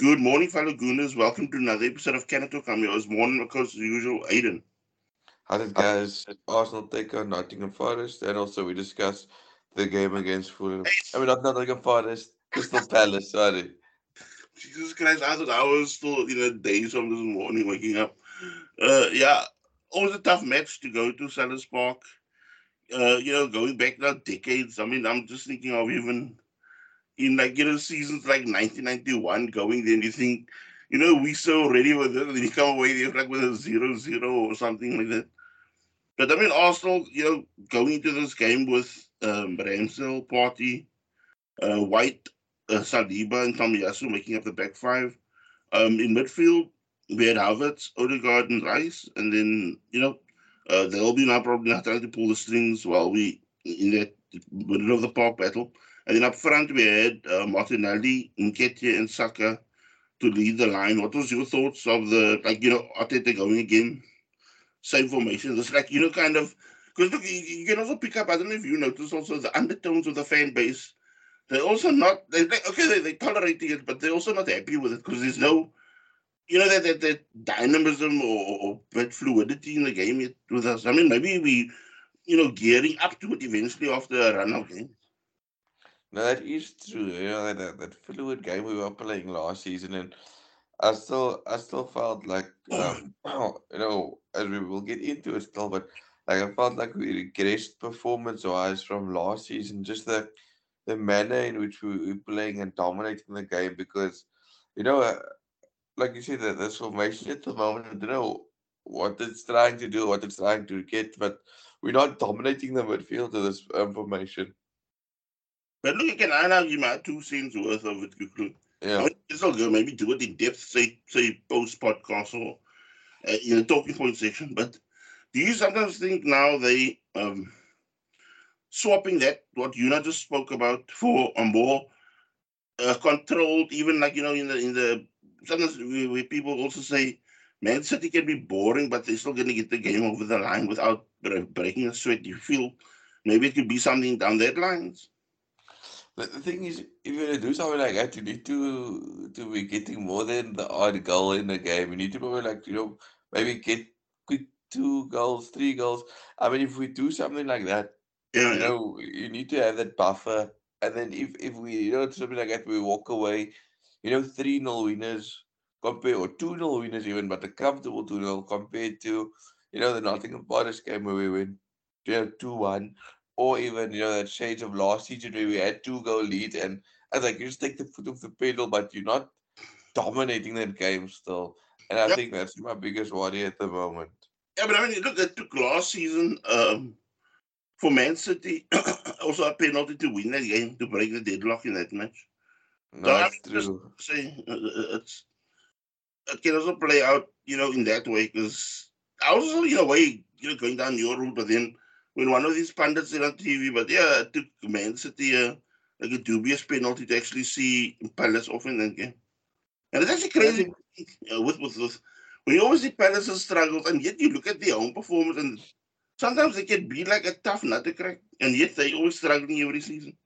Good morning, fellow Gooners. Welcome to another episode of. I'm your host, morning, of course, as usual, Aiden. How did guys Arsenal take on Nottingham Forest? And also we discussed the game against Fulham. I mean, not Nottingham Forest, Crystal Palace, sorry. Jesus Christ, I thought I was still in the days from this morning waking up. Uh, yeah, always a tough match to go to Selhurst Park. Uh, you know, going back now decades. I mean, I'm just thinking of even in like you know seasons like 1991 going then you think you know we so ready with it and you come away there like with a zero zero or something like that. But i mean arsenal you know going into this game with um Partey uh white uh, saliba and Tomiyasu making up the back five um in midfield we had Havertz, Odegaard and Rice and then you know uh, they'll be now probably not trying to pull the strings while we in that middle of the park battle and then up front, we had uh, Martinelli, Nketiah, and Saka to lead the line. What was your thoughts of the, like, you know, Arteta going again? Same formation. It's like, you know, kind of, because look, you, you, can also pick up, I don't know if you notice also the undertones of the fan base. They're also not, they, they okay, they, they're tolerating it, but they're also not happy with it because there's no, you know, that, that, that dynamism or, or that fluidity in the game with us. I mean, maybe we, you know, gearing up to it eventually after a run of games. No, that is true. You know that, that, that fluid game we were playing last season, and I still I still felt like um, you know as we will get into it still, but like I felt like we regressed performance wise from last season. Just the the manner in which we were playing and dominating the game, because you know, uh, like you said, that this formation at the moment, I don't know what it's trying to do, what it's trying to get, but we're not dominating the midfield of this um, formation. But look, again, I now give my two cents worth of it. Yeah. I mean, it's all good. Maybe do it in depth, say, say post podcast or uh, in the talking point section. But do you sometimes think now they um swapping that what Una just spoke about for a more uh, controlled, even like you know in the in the sometimes we, we people also say Man City can be boring, but they're still going to get the game over the line without breaking a sweat. Do you feel maybe it could be something down that lines? But the thing is, if you're gonna do something like that, you need to to be getting more than the odd goal in the game. You need to probably like you know maybe get quick two goals, three goals. I mean, if we do something like that, Yeah, you yeah. know, you need to have that buffer. And then if if we you know something like that, we walk away, you know, three nil winners compared or two nil winners even, but a comfortable two nil compared to you know the Nottingham Forest game where we win you know two one or even you know that shades of last season where we had two goal lead and I was like you just take the foot off the pedal, but you're not dominating that game still. And I Yeah, think that's my biggest worry at the moment. yeah, but I mean, look, it took last season um, for Man City also a penalty to win that game to break the deadlock in that match. So No, I mean, just true. say uh, uh, it's it can also play out, you know, in that way because I was also in a way, you know, going down your route, but then when one of these pundits said on TV, but yeah, it took Man City uh, like a dubious penalty to actually see Palace off in that game. And it's actually crazy think uh, with, with with when you always see Palace's struggles, and yet you look at their own performance, and sometimes they can be like a tough nut to crack, and yet they always struggling every season.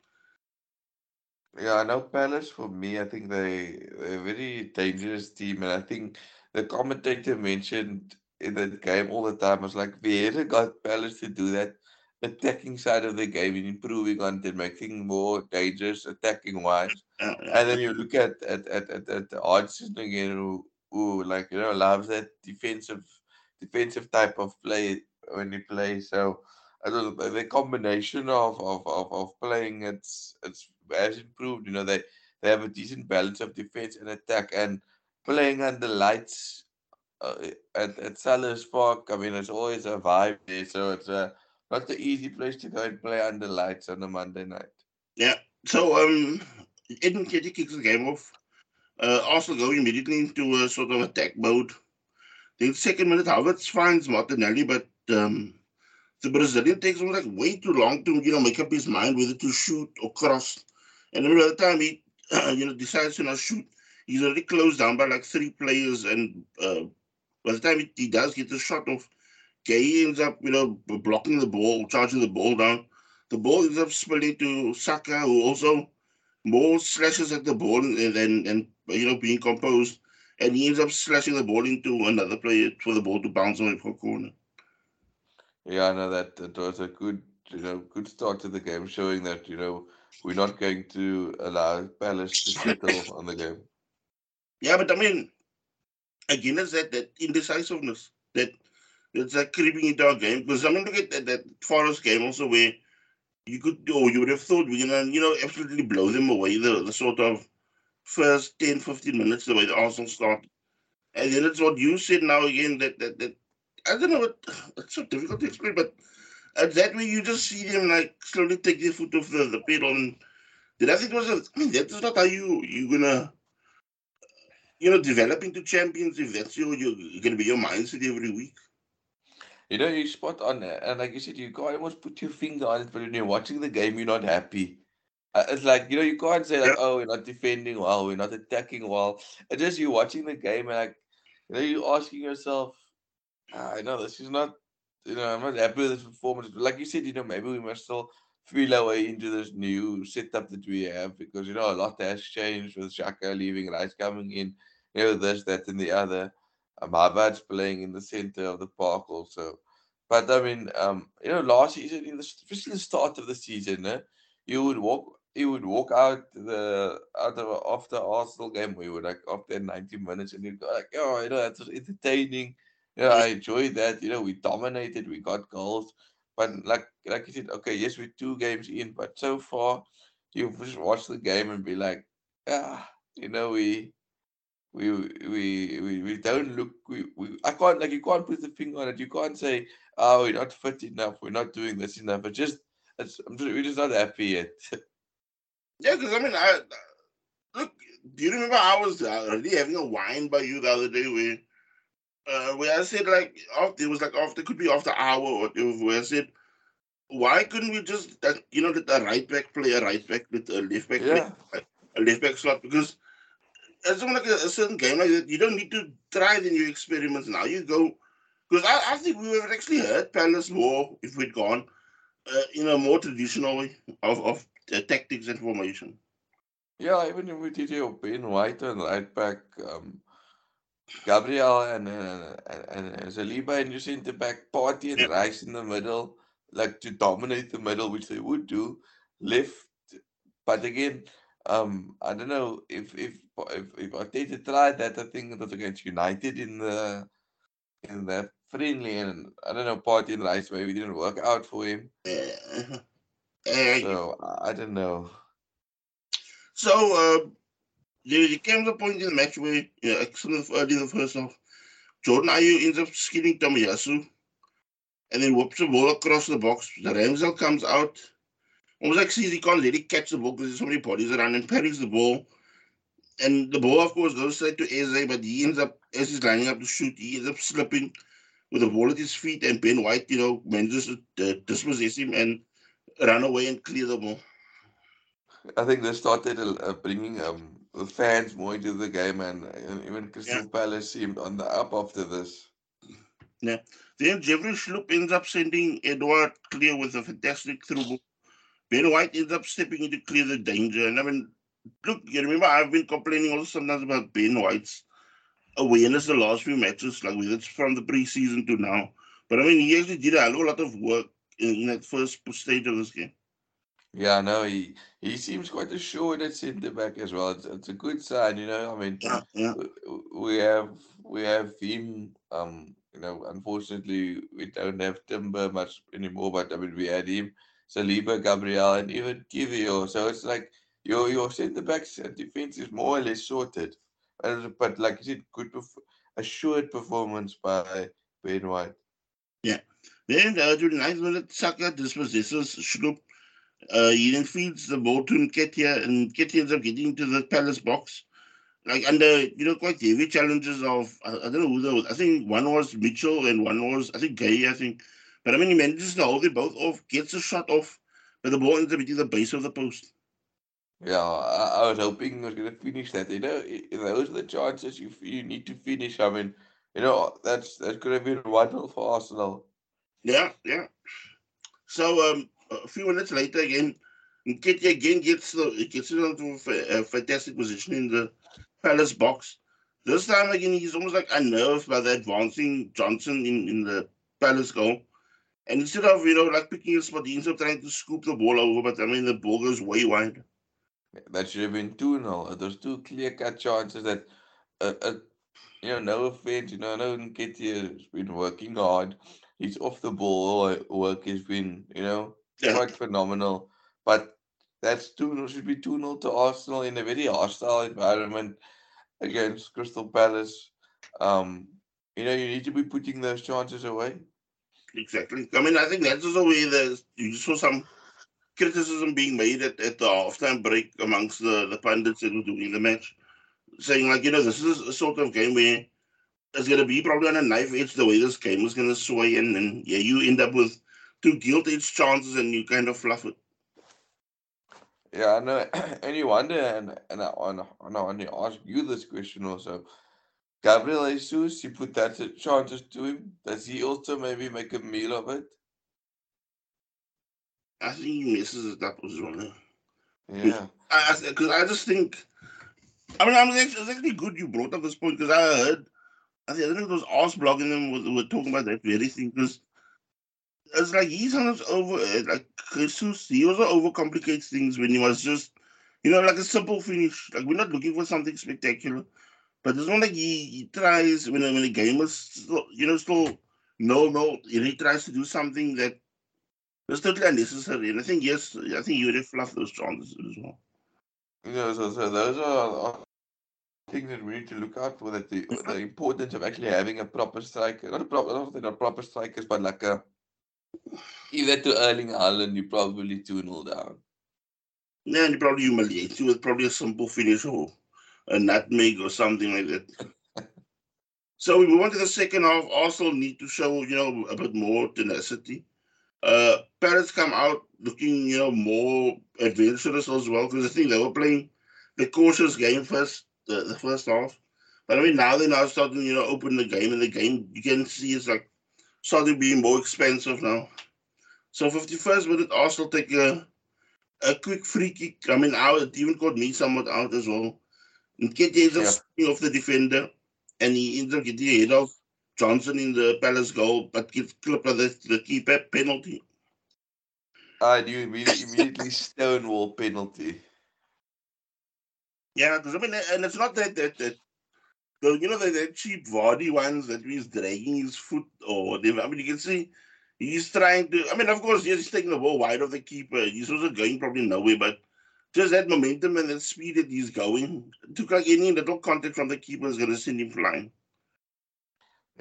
Yeah, I know Palace for me, I think they they're a very dangerous team and I think the commentator mentioned in that game all the time I was like Vieira got Palace to do that attacking side of the game and improving on it, making more dangerous attacking wise. And then you look at at at at, at Hodgson again who who like you know loves that defensive defensive type of play when he plays. So I don't know, the combination of, of, of, of playing it's it's has improved. You know, they they have a decent balance of defense and attack and playing under lights uh, at at Selhurst Park. I mean, it's always a vibe there, so it's a not the easy place to go and play under lights on a Monday night. yeah. So um, Edmund Ketty kicks the game off. Uh, Arsenal go immediately into a sort of attack mode. Then second minute, Havertz finds Martinelli, but um, the Brazilian takes him like way too long to you know make up his mind whether to shoot or cross. And then the time he you know decides to not shoot, he's already closed down by like three players. And uh, by the time he, does get the shot off, Guéhi ends up you know blocking the ball, charging the ball down. The ball ends up spilling to Saka, who also more slashes at the ball and then and you know being composed, and he ends up slashing the ball into another player for the ball to bounce away from corner. Yeah, I know that that was a good you know good start to the game, showing that you know we're not going to allow Palace to settle on the game. Yeah, but I mean, again, it's that that indecisiveness that that's like creeping into our game. Because I mean, look at that, that Forest game also where you could, or you would have thought we're gonna, you know, absolutely blow them away. The the sort of first 10, 15 minutes the way the Arsenal start, and then it's what you said now again that that that I don't know what it's so difficult to explain, but at that way you just see them like slowly take their foot off the, the pedal and then I think it was a, I mean that is not how you you're gonna you know develop into champions if that's your you're gonna be your mindset every week. You know, you spot on, and like you said, you can't almost put your finger on it, but when you're watching the game, you're not happy. Uh, it's like you know, you can't say like, Yeah. "Oh, we're not defending well, we're not attacking well." It's just you're watching the game, and like you know, you're asking yourself, ah, "I know this is not, you know, I'm not happy with this performance." But like you said, you know, maybe we must still feel our way into this new setup that we have because you know a lot has changed with Xhaka leaving, Rice coming in, you know, this, that, and the other. Um, Havertz playing in the center of the park also. But I mean, um, you know, last season, in the, especially the start of the season, eh, you would walk, you would walk out the out of after Arsenal game, we would like after 90 minutes, and you'd go like, oh, you know, that was entertaining. You know, I enjoyed that. You know, we dominated, we got goals. But like like you said, okay, yes, we're two games in, but so far, you've just watched the game and be like, ah, you know, we we we we, we don't look we, we I can't like you can't put the finger on it. You can't say, oh, we're not fit enough, we're not doing this enough. But just it's I'm just, we're just not happy yet. Yeah, because I mean, I look. Do you remember I was already having a wine by you the other day where, uh, where I said like after it was like after could be after hour or whatever, where I said why couldn't we just you know let a right back play a right back with a left back play yeah. a left back slot because it's like a, a certain game like that. You don't need to try the new experiments now. You go because I, I think we would have actually hurt Palace more if we'd gone uh, in a more traditional way of of uh, tactics and formation. Yeah, even if we did your Ben White and right back, um, Gabriel and uh, and, and, Saliba and you centre back, Partey and Yeah. Rice in the middle, like to dominate the middle, which they would do. Left, but again, um, I don't know if if if if Arteta tried that. I think it was against United in the in that friendly, and I don't know, Partey and Rice maybe didn't work out for him. Uh, uh, So I don't know. so uh, there, came a point in the match where, you yeah, excellent early in the first half, Jordan Ayew ends up skinning Tomiyasu and then whoops the ball across the box. The Ramsdale comes out. Almost like he can't let it catch the ball because there's so many bodies around and parries the ball. And the ball, of course, goes straight to Eze, but he ends up, as he's lining up to shoot, he ends up slipping with the ball at his feet. And Ben White, you know, manages to uh, dispossess him and run away and clear the ball. I think they started uh, bringing um, the fans more into the game, and, and even Crystal Palace seemed on the up after this. Yeah. Then Jeffrey Schlupp ends up sending Edouard clear with a fantastic through ball. Ben White ends up stepping in to clear the danger. And I mean, look, you remember I've been complaining also sometimes about Ben White's awareness the last few matches, like whether it's from the preseason to now. But I mean, he actually did a hell of a lot of work in, in that first stage of this game. Yeah, no, he he seems quite assured at centre back as well. It's, it's a good sign, you know. I mean, Yeah, yeah. we have we have him. Um, you know, unfortunately, we don't have Timber much anymore. But I mean, we had him, Saliba, Gabriel, and even Kiwior. So it's like your your centre backs and defense is more or less sorted. But like you said, good perf- assured performance by Ben White. Yeah. Then the ninth minute, Saka dispossesses Schlupp. Uh, he then feeds the ball to Nketiah, and Nketiah ends up getting into the Palace box. Like under, you know, quite heavy challenges of, I, I don't know who those, I think one was Mitchell and one was, I think, Guéhi, I think. But I mean, he manages to hold it both off, gets a shot off, but the ball ends up hitting the base of the post. Yeah, I, I was hoping he was going to finish that. You know, those are the chances you you need to finish. I mean, you know, that's that could have been one 0 for Arsenal. Yeah, yeah. So um, a few minutes later again, Nketiah again gets the gets it into a, a fantastic position in the Palace box. This time again, he's almost like unnerved by the advancing Johnstone in, in the Palace goal. And instead of, you know, like picking a spot, he ends up trying to scoop the ball over, but I mean, the ball goes way wide. That should have been 2 0. There's two clear cut chances that, uh, uh, you know, no offense, you know, I know Nketiah has been working hard. He's off the ball, work has been, you know, yeah. quite phenomenal. But that's 2 0, should be 2 0 to Arsenal in a very hostile environment against Crystal Palace. Um, you know, you need to be putting those chances away. Exactly. I mean, I think that's also where there's, you saw some criticism being made at, at the halftime break amongst the, the pundits that were doing the match, saying, like, you know, this is a sort of game where it's going to be probably on a knife edge the way this game is going to sway, and, and yeah, you end up with two gilt edged chances and you kind of fluff it. Yeah, I know. and you wonder, and, and I, and I want to ask you this question also. Gabriel Jesus, you put that chances to him. Does he also maybe make a meal of it? I think he misses it up as well. Yeah. Because I, I, just think, I mean, I'm actually, it's actually good you brought up this point because I heard, I think, I think it was us blogging them were, were talking about that very thing because it's like he sometimes over eh, like Jesus, he also overcomplicates things when he was just you know like a simple finish. Like we're not looking for something spectacular, but it's not like he, he tries when when the game was still, you know still no no he tries to do something that that is totally unnecessary. And I think yes, I think you would have fluffed those chances as well. Yeah, so, so those are things that we need to look out for. That the the importance of actually having a proper striker, not a proper, not proper strikers, but like a Either to Erling Haaland, you probably 2 0 down. Yeah, and you probably humiliate you with probably a simple finish or a nutmeg or something like that. so we to the second half. Arsenal need to show, you know, a bit more tenacity. Uh, Paris come out looking, you know, more adventurous as well because I think they were playing the cautious game first, the, the first half. But I mean, now they're now starting, you know, open the game, and the game you can see it's like starting being more expensive now. So 51st minute, Arsenal take a, a quick free kick. I mean, out, it even caught me somewhat out as well. And Nketiah ends yeah. off the defender, and he ends up getting ahead of Johnstone in the Palace goal, but gets clipped the, the keeper penalty. Ah, do you immediately, immediately stonewall penalty? Yeah, because I mean, and it's not that that, that the, you know, the, the cheap Vardy ones that he's dragging his foot or whatever. I mean, you can see he's trying to. I mean, of course, yes, he's taking the ball wide of the keeper. He's also going probably nowhere, but just that momentum and that speed that he's going took like any little contact from the keeper is going to send him flying.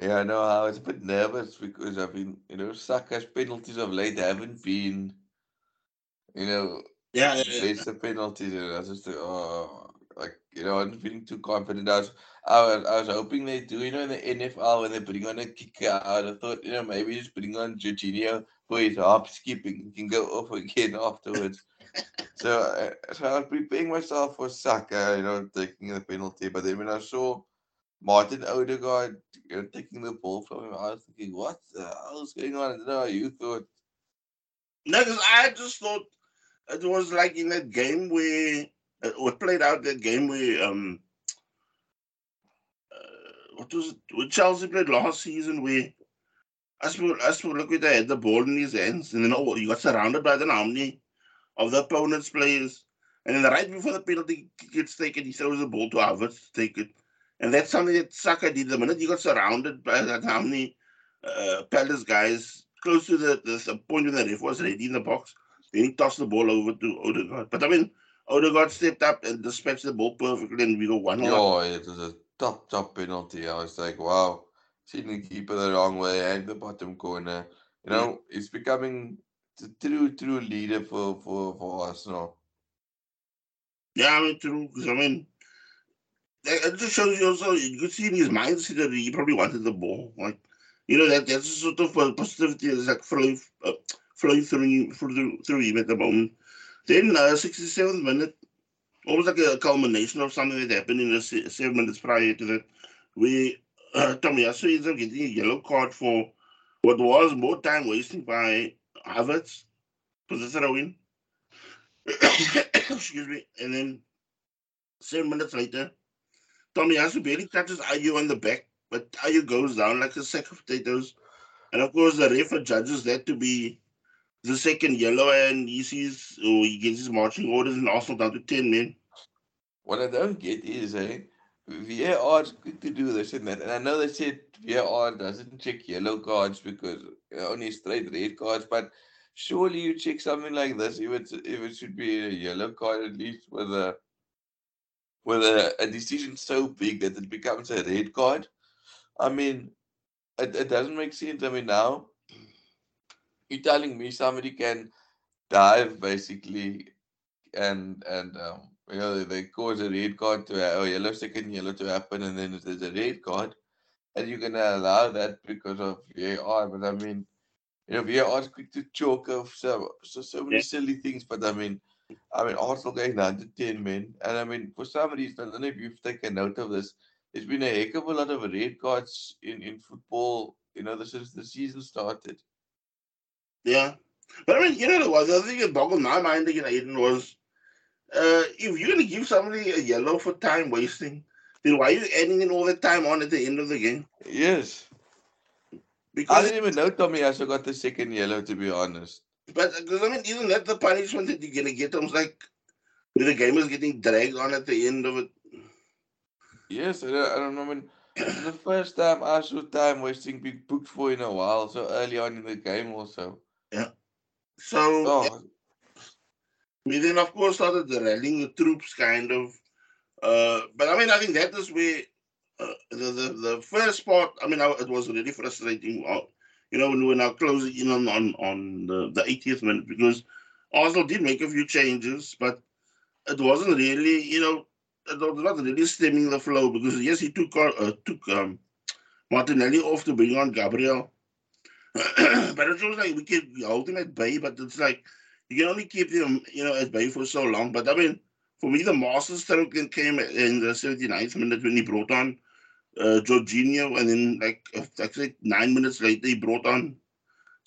Yeah, I know. I was a bit nervous because I've been, you know, Saka's penalties of late haven't been, you know, yeah, yeah, yeah. the penalties. And I was just, oh, like, you know, I'm feeling too confident. I was, I was, I was hoping they do, you know, in the NFL when they're putting on a kick out. I thought, you know, maybe just putting on Jorginho for his hop skipping. He can go off again afterwards. so, uh, so I was preparing myself for Saka, you know, taking the penalty. But then when I saw Martin Odegaard you know, taking the ball from him, I was thinking, what the hell is going on? I don't know how you thought. No, because I just thought it was like in that game where it uh, played out that game where um what was it? When Chelsea played last season, where I suppose, I suppose look, they had the ball in his hands, and then oh, you got surrounded by the army of the opponent's players. And then right before the penalty gets taken, he throws the ball to Havertz to take it. And that's something that Saka did. The minute he got surrounded by that how many uh, Palace guys close to the, the, point where the ref was ready in the box, then he tossed the ball over to Odegaard. But I mean, Odegaard stepped up and dispatched the ball perfectly, and we go one. Oh, it was a top, top penalty. I was like, wow, seeing the keeper the wrong way and the bottom corner. You know, yeah. it's becoming true, true leader for, for, for Arsenal. Yeah, I mean, true. Because, I mean, it just shows you also, you could see in his mindset that he probably wanted the ball. Like, you know, that that's a sort of uh, positivity that's like flowing, uh, flowing through, through, through him at the moment. Then, uh, 67th minute, almost like a culmination of something that happened in the seven minutes prior to that. We uh, Tomiyasu ends up getting a yellow card for what was more time wasting by Havertz for the throw in. Excuse me. And then seven minutes later, Tommy Tomiyasu barely touches Ayew on the back, but Ayew goes down like a sack of potatoes. And of course, the referee judges that to be the second yellow, and he sees, or he gets his marching orders, and Arsenal down to 10 men. What I don't get is, eh, VAR is quick to do this and that. And I know they said VAR doesn't check yellow cards because only straight red cards, but surely you check something like this if it's if it should be a yellow card at least with a with a, a decision so big that it becomes a red card. I mean, it, it doesn't make sense. I mean, now you're telling me somebody can dive basically and and um, you know, they cause a red card to or oh, yellow second yellow to happen, and then there's a red card, and you can allow that because of VAR. But I mean, you know, VAR is quick to choke off so so so many yeah. silly things. But I mean, I mean, Arsenal going down to ten men, and I mean, for some reason, I don't know if you've taken note of this. There's been a heck of a lot of red cards in in football. You know, since the season started. Yeah, but I mean, you know, what was the other thing that boggled my mind again, Aiden, was uh, if you're gonna give somebody a yellow for time wasting, then why are you adding in all the time on at the end of the game? Yes. Because I didn't even know Tomiyasu got the second yellow to be honest. But because I mean, isn't that the punishment that you're gonna get? I was like, the game is getting dragged on at the end of it. Yes, I don't, I don't know. I mean, the first time I saw time wasting being booked for in a while, so early on in the game also. Yeah. So oh, we then, of course, started rallying the troops, kind of. Uh, but I mean, I think that is where uh, the, the the first part. I mean, I, it was really frustrating. Uh, you know, when we are now closing in on on, on the, the 80th minute because Arsenal did make a few changes, but it wasn't really, you know, it was not really stemming the flow because yes, he took uh, took um, Martinelli off to bring on Gabriel, but it was like we could holding at bay, but it's like you can only keep them, you know, at bay for so long. But I mean, for me, the master stroke came in the 79th minute when he brought on uh, Jorginho, and then like actually nine minutes later he brought on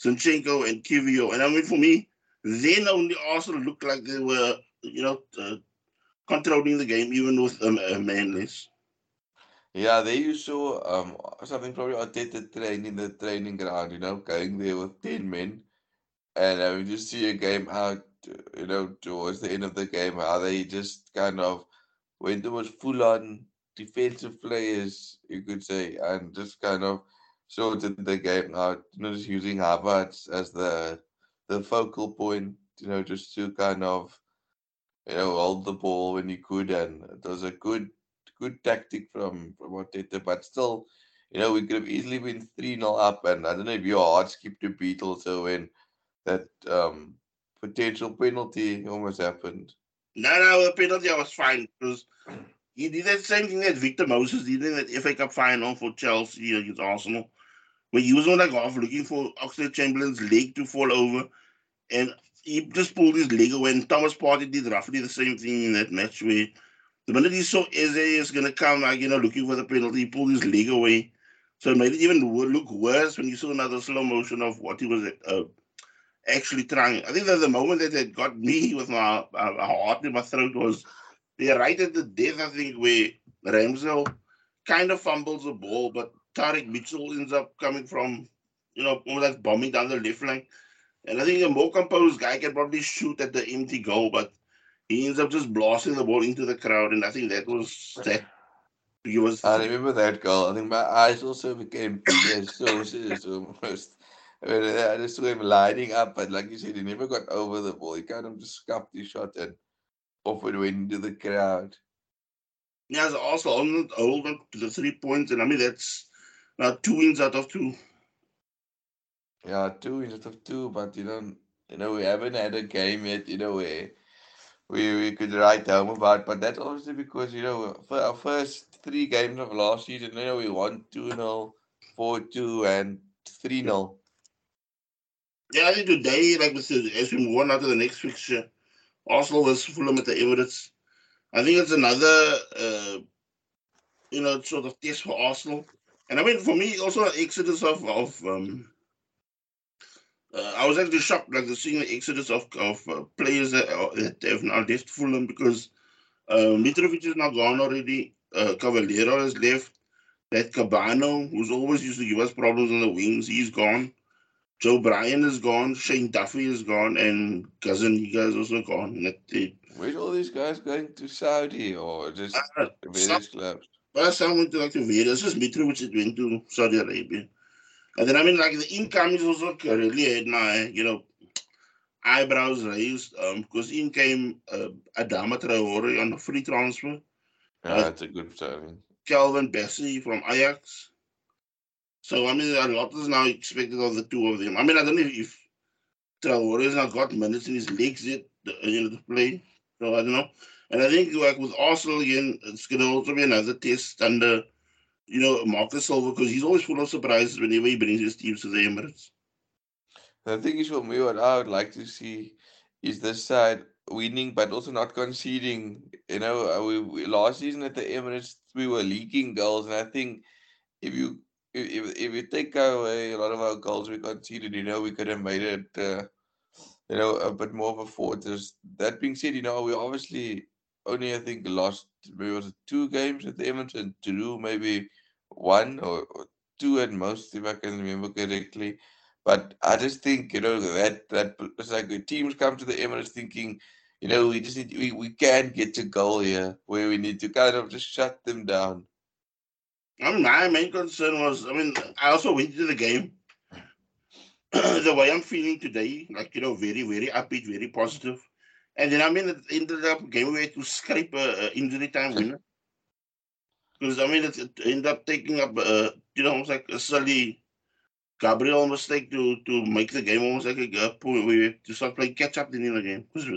Zinchenko and Kiwior. And I mean, for me, then only Arsenal looked like they were, you know, uh, controlling the game even with um, a man less. Yeah, they you saw um, something probably I Arteta train in the training ground, you know, going there with 10 men and I mean, just see a game out, you know, towards the end of the game, how they just kind of went towards full on defensive players, you could say, and just kind of sorted the game out, you know, just using Havertz as the the focal point, you know, just to kind of, you know, hold the ball when you could, and it was a good good tactic from from Arteta, but still, you know, we could have easily been 3 0 up, and I don't know if your heart skipped a beat also when that um, potential penalty almost happened. No, no, the penalty I was fine because he did that same thing that Victor Moses did in that FA Cup final for Chelsea against Arsenal, where he was on like half looking for Oxlade Chamberlain's leg to fall over, and he just pulled his leg away. And Thomas Partey did roughly the same thing in that match where the minute he saw Eze is gonna come, like you know, looking for the penalty, he pulled his leg away. So it made it even look worse when you saw another slow motion of what he was uh, actually trying. I think that the moment that it got me with my, my heart in my throat was they're right at the death, I think, where Ramsdale kind of fumbles the ball, but Tyrick Mitchell ends up coming from, you know, almost like bombing down the left flank. And I think a more composed guy can probably shoot at the empty goal, but he ends up just blasting the ball into the crowd. And I think that was that. He was. I remember that goal. I think my eyes also became so, so almost I mean, I just saw him lining up, but like you said, he never got over the ball. He kind of just scuffed his shot and off it went into the crowd. Yeah, also on hold on to the three points, and I mean that's uh, two wins out of two. Yeah, two wins out of two, but you know, you know, we haven't had a game yet, you know, where we, we could write home about. But that's obviously because you know, for our first three games of last season, you know, we won 2 0, 4 2, and 3 0. Yeah, I think today, like we said, as we move on to the next fixture, Arsenal versus Fulham at the Emirates. I think it's another, uh, you know, sort of test for Arsenal. And I mean, for me, also an exodus of of um, uh, I was actually shocked, like the seeing the exodus of of uh, players that, uh, that have now left Fulham because uh, Mitrovic is now gone already. Uh, has left. That Kebano, who's always used to give us problems on the wings, he's gone. Joe Bryan is gone. Shane Duffy is gone, and Gazzaniga is also gone. That, Where's all these guys going to Saudi or just uh, various clubs? Well, some went to like the various. Just Mitrovic went to Saudi Arabia. And then I mean, like the income is also really had my, you know, eyebrows raised um, because in came uh, Adama Traore on a free transfer. Yeah, Uh, that's a good signing. Calvin Bassey from Ajax. So I mean, a lot is now expected of the two of them. I mean, I don't know if Traore has not got minutes in his legs yet, you know, to play. So I don't know. And I think like with Arsenal again, it's going to also be another test under, you know, Marcus Silva because he's always full of surprises whenever he brings his teams to the Emirates. The thing is, for me, what I would like to see is this side winning, but also not conceding. You know, uh, we, we last season at the Emirates, we were leaking goals, and I think if you if if you take away a lot of our goals we conceded, you know, we could have made it, uh, you know, a bit more of a fortress. That being said, you know, we obviously only I think lost maybe was two games at the and drew maybe one or, or two at most, if I can remember correctly. But I just think, you know, that that it's like the teams come to the Emirates thinking, you know, we just need we, we can get to goal here where we need to kind of just shut them down. I mean, my main concern was, I mean, I also went to the game. the way I'm feeling today, like, you know, very, very upbeat, very positive. And then, I mean, it ended up game had to scrape a, a injury time winner. Because, I mean, it, it ended up taking up, uh, you know, almost like a silly Gabriel mistake to to make the game almost like a uh, point where had to start playing catch up in the game. Because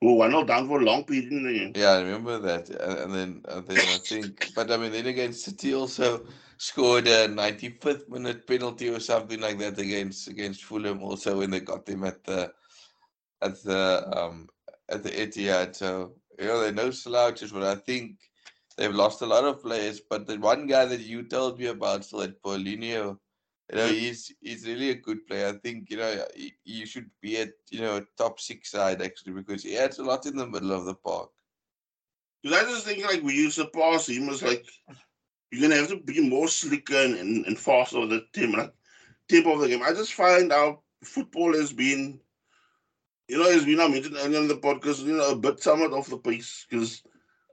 we were 1 0 down for a long period. Yeah, I remember that. And, then and then I think but I mean then again City also scored a 95th minute penalty or something like that against against Fulham also when they got them at the at the um at the Etihad. So you know they're no slouches, but I think they've lost a lot of players. But the one guy that you told me about, so that Palhinha, you know, he's he's really a good player. I think you know he should be at you know top six side actually because he adds a lot in the middle of the park. Because I just think like we when you surpass him, it's like you're gonna have to be more slicker and, and, and faster with the team, like tempo of the game. I just find our football has been, you know, as we now mentioned earlier in the podcast, you know, a bit somewhat off the pace because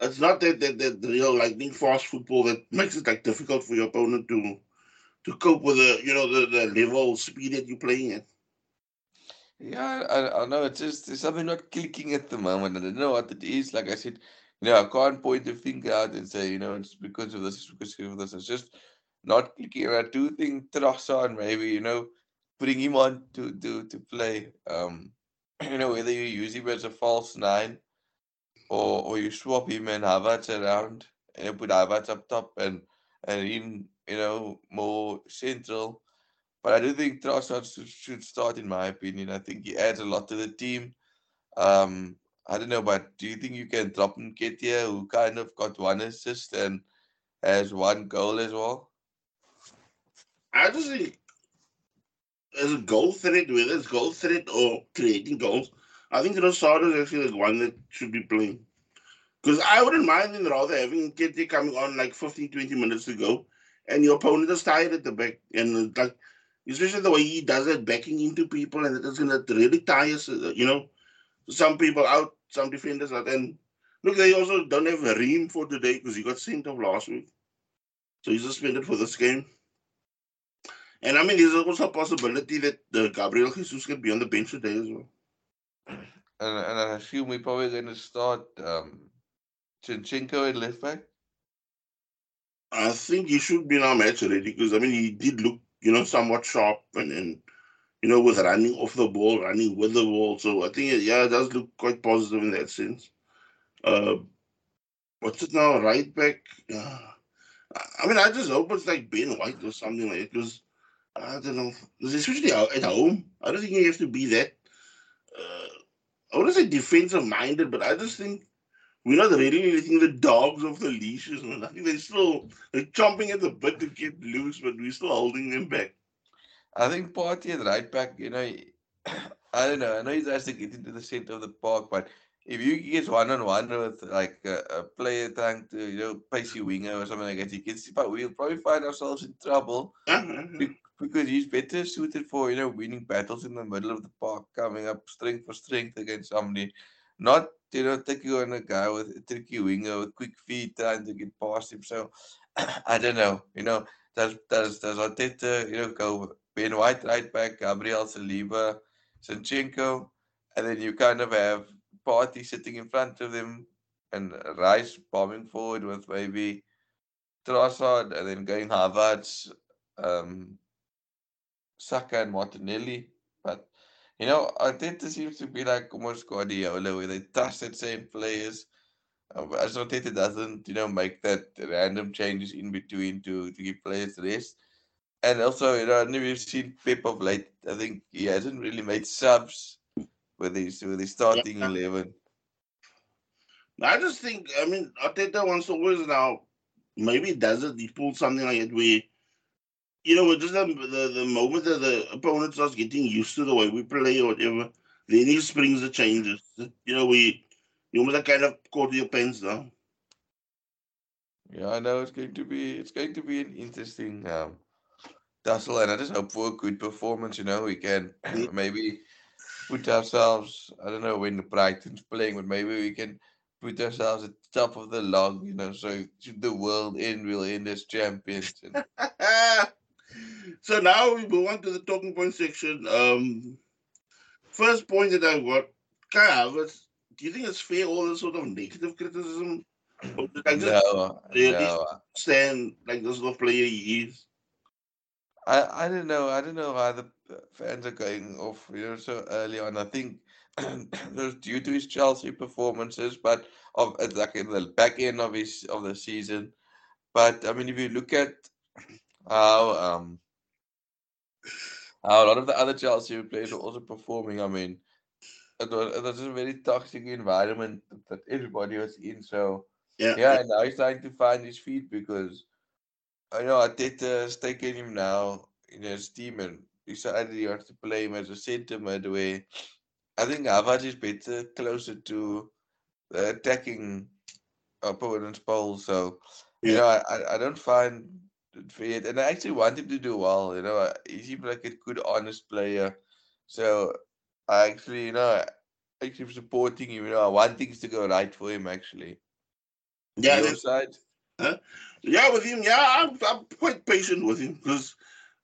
it's not that that that real lightning fast football that makes it like difficult for your opponent to to cope with the you know the, the level speed that you're playing at. Yeah, I, I know it's just there's something not clicking at the moment. I don't know what it is. Like I said, you know, I can't point a finger out and say, you know, it's because of this, it's because of this. It's just not clicking. And I do think Trossard maybe, you know, putting him on to to to play. Um, you know, whether you use him as a false nine or or you swap him and Havertz around and put Havertz up top and and him, you know, more central. But I do think Trossard should, start, in my opinion. I think he adds a lot to the team. Um, I don't know, but do you think you can drop Nketiah, who kind of got one assist and has one goal as well? I just think as a goal threat, whether it's goal threat or creating goals, I think Trossard is actually the one that should be playing. Because I wouldn't mind then rather having Nketiah coming on like 15, 20 minutes to go, and your opponent is tired at the back. And like, especially the way he does it, backing into people, and it's going to really tire, uh, you know, some people out, some defenders out. And look, they also don't have Reem for today because he got sent off last week. So he's suspended for this game. And I mean, there's also a possibility that uh, Gabriel Jesus can be on the bench today as well. And, and I assume we're probably going to start um, Zinchenko left back. I think he should be now match ready because I mean he did look, you know, somewhat sharp and, and you know, with running off the ball, running with the ball. So I think yeah, it does look quite positive in that sense. Uh, what's it now? Right back. Uh, I mean, I just hope it's like Ben White or something like that because I don't know, especially at home. I don't think you have to be that. Uh, I wouldn't say defensive minded, but I just think we're not really letting the dogs off the leashes. Man. I think they're still they're chomping at the bit to get loose, but we're still holding them back. I think Partey at right back, you know, I don't know. I know he has to get into the center of the park, but if you get one on one with like a, a, player trying to you know pacey winger or something like that, you can see, but we'll probably find ourselves in trouble uh-huh. because he's better suited for you know winning battles in the middle of the park, coming up strength for strength against somebody, not you know taking on a guy with a tricky winger with quick feet trying to get past him. So I don't know, you know, does does does Arteta you know go Ben White right back, Gabriel Saliba, Zinchenko, and then you kind of have Partey sitting in front of them and Rice bombing forward with maybe Trossard and then going Havertz, um, Saka and Martinelli. But you know, Arteta seems to be like almost Guardiola, where they trust the same players. Um, as Arteta doesn't, you know, make that random changes in between to to give players rest. And also, you know, I know we've seen Pep of late. I think he hasn't really made subs with his with his starting yeah. eleven. I just think, I mean, Arteta wants to always now maybe does it. He pulled something like it where you know, just the, the, the moment that the opponent starts getting used to the way we play or whatever, then he springs the changes. You know, we you almost kind of caught your pants now. Yeah, I know it's going to be it's going to be an interesting um, tussle, and I just hope for a good performance. You know, we can maybe put ourselves. I don't know when the Brighton's playing, but maybe we can put ourselves at the top of the log. You know, so the world end, we'll end as champions. And... so now we move on to the talking point section. Um, first point that I've got, Kai Havertz, do you think it's fair all this sort of negative criticism? Or did I just no, really no. stand like this sort of player he is? I, I don't know. I don't know why the fans are going off you know so early on. I think it was due to his Chelsea performances, but of like in the back end of his of the season. But I mean, if you look at how um how a lot of the other Chelsea players are also performing. I mean, it was, it was a very toxic environment that everybody was in. So yeah, yeah, and now he's trying to find his feet because I know Arteta's taken him now in his team and decided he wants to play him as a centre mid where I think Havertz is better closer to the attacking opponent's pole. So, yeah. you know, I, I don't find it And I actually want him to do well. You know, uh, he seems like a good, honest player. So I actually, you know, I actually supporting him. You know, I want things to go right for him. Actually. Yeah. Your side. Huh? Yeah, with him. Yeah, I'm, I'm quite patient with him because,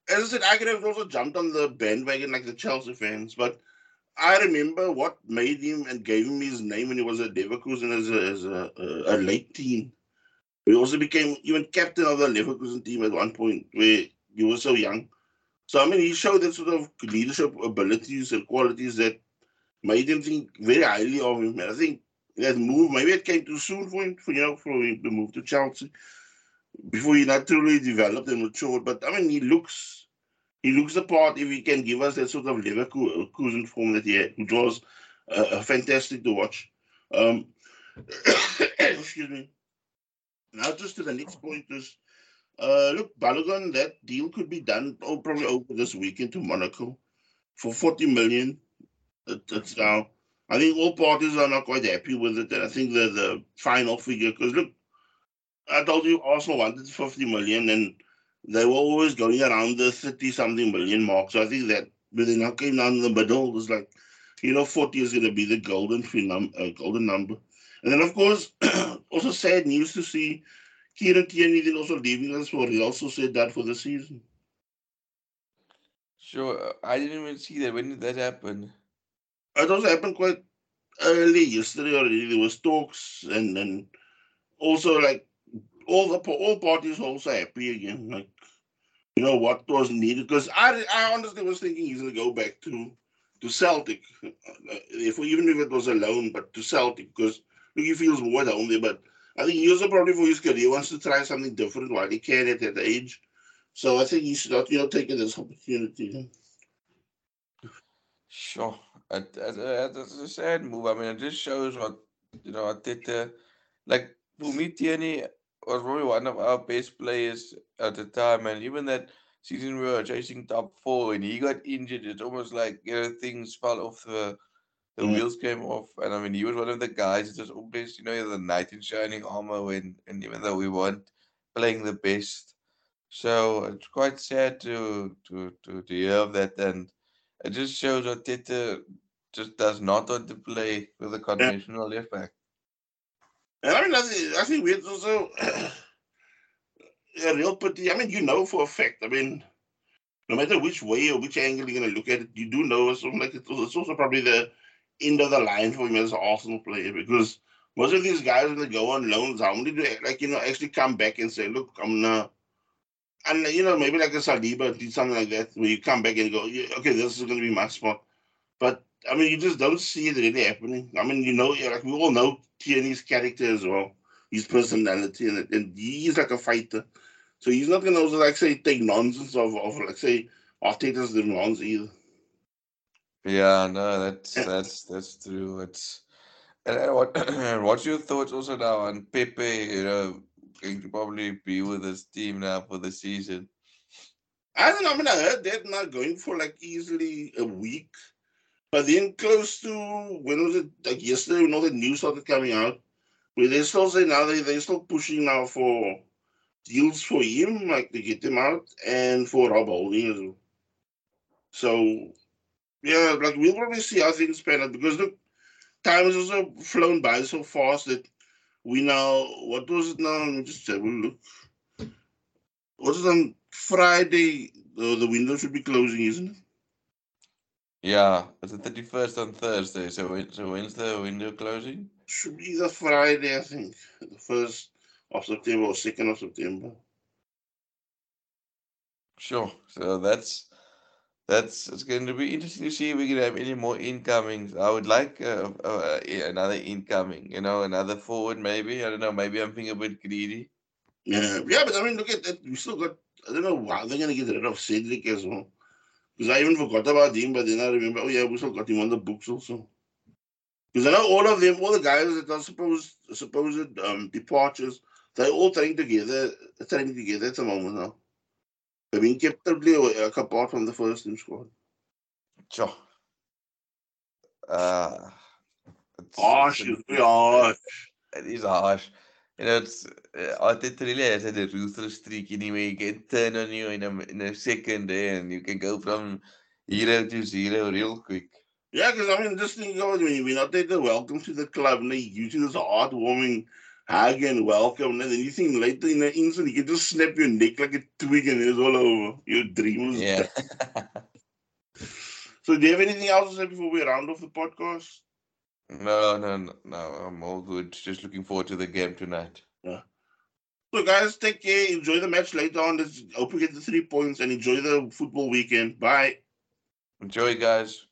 as I said, I could have also jumped on the bandwagon like the Chelsea fans, but I remember what made him and gave him his name when he was at Leverkusen as a, as a, a, a late teen. He also became even captain of the Leverkusen team at one point where he was so young. So, I mean, he showed that sort of leadership abilities and qualities that made him think very highly of him. And I think that move, maybe it came too soon for him, for, you know, for him to move to Chelsea before he naturally developed and matured. But, I mean, he looks he looks the part if he can give us that sort of Leverkusen form that he had, which was uh, fantastic to watch. Um, excuse me. Now, just to the next point is, uh, look, Balogun, that deal could be done oh, probably over this weekend to Monaco for 40 million. It, it's now, I think all parties are not quite happy with it. And I think the, the final figure, because look, I told you Arsenal wanted 50 million and they were always going around the 30 something million mark. So I think that when they now came down in the middle, it was like, you know, 40 is going to be the golden, uh, golden number. And then, of course, also sad news to see Kieran Tierney then also leaving us for. He also said that for the season. Sure. Uh, I didn't even see that. When did that happen? It also happened quite early yesterday already. There was talks and then also like all the all parties also happy again. Like you know what was needed because I I honestly was thinking he's gonna go back to to Celtic, if even if it was a loan, but to Celtic because he feels more home there. But I think he also probably for his career he wants to try something different while he can at that age. So I think he should not, you know, take this opportunity. Sure. that's a, sad move. I mean, it just shows what, you know, I did, uh, like, for me, Tierney was probably one of our best players at the time. And even that season we were chasing top four and he got injured. It's almost like you know things fell off the the wheels came off. And I mean he was one of the guys that was always, you know, the knight in shining armor when and even though we weren't playing the best. So it's quite sad to to to, to hear of that and it just shows that Tete just does not want to play with a conventional left back. And I mean, I think, I think it's also a real pity. I mean, you know for a fact. I mean, no matter which way or which angle you're going to look at it, you do know it's also like it's also probably the end of the line for him as an Arsenal player because most of these guys when they go on loans, how many do like you know actually come back and say, look, I'm gonna. And you know maybe like a Saliba did something like that where you come back and go, yeah, okay, this is going to be my spot. But I mean, you just don't see it really happening. I mean, you know, like we all know Tierney's character as well, his personality, and, and he's like a fighter. So he's not to also, like, say, take nonsense of, of like, say, Arteta's demands either. Yeah, no, that's that's that's true. It's and uh, what what's your thoughts also now on Pepe? You know, going to probably be with his team now for the season. I don't know. I mean, I heard they're not going for like easily a week. But then close to, when was it? Like yesterday, when all the news started coming out, where they still say now they, they're still pushing now for deals for him, like to get him out, and for Rob Holding as well. So, yeah, like we'll probably see how things pan out because look, time has also flown by so fast that we now, what was it now? Let me just have a look. What is it on Friday? The, the window should be closing, isn't it? Yeah, it's the thirty first on Thursday. So when, so when's the window closing? Should be the Friday, I think. The first of September or second of September. Sure. So that's that's it's going to be interesting to see if we can have any more incomings. I would like uh, uh, another incoming. You know, another forward maybe. I don't know. Maybe I'm being a bit greedy. Yeah, yeah, but I mean, look at that. We still got. I don't know why they're gonna get rid of Cedric as well. Because I even forgot about him, but then I remember. Oh yeah, we still got him on the books also. Because I know all of them, all the guys that are supposed supposed um, departures, they're all training together, training together at the moment now. Kept totally away, like, apart from the first team squad. Sure. Uh, it's, Harsh, it's a- harsh. it is harsh. You know, it's uh, altyd really has a ruthless streak anyway. You can turn on you in a in a second eh, and you can go from hero to zero real quick. Yeah, because I mean, just think about it, when not there to welcome to the club, and they you this heartwarming hug and welcome, and then you think later in the instant you can just snap your neck like a twig and it's all over. Your dream Yeah. So, do you have anything else to say before we round off the podcast? no, no, no, no. I'm all good. Just looking forward to the game tonight. Yeah. So, guys, take care. Enjoy the match later on. Let's hope we get the three points and enjoy the football weekend. Bye. Enjoy, guys.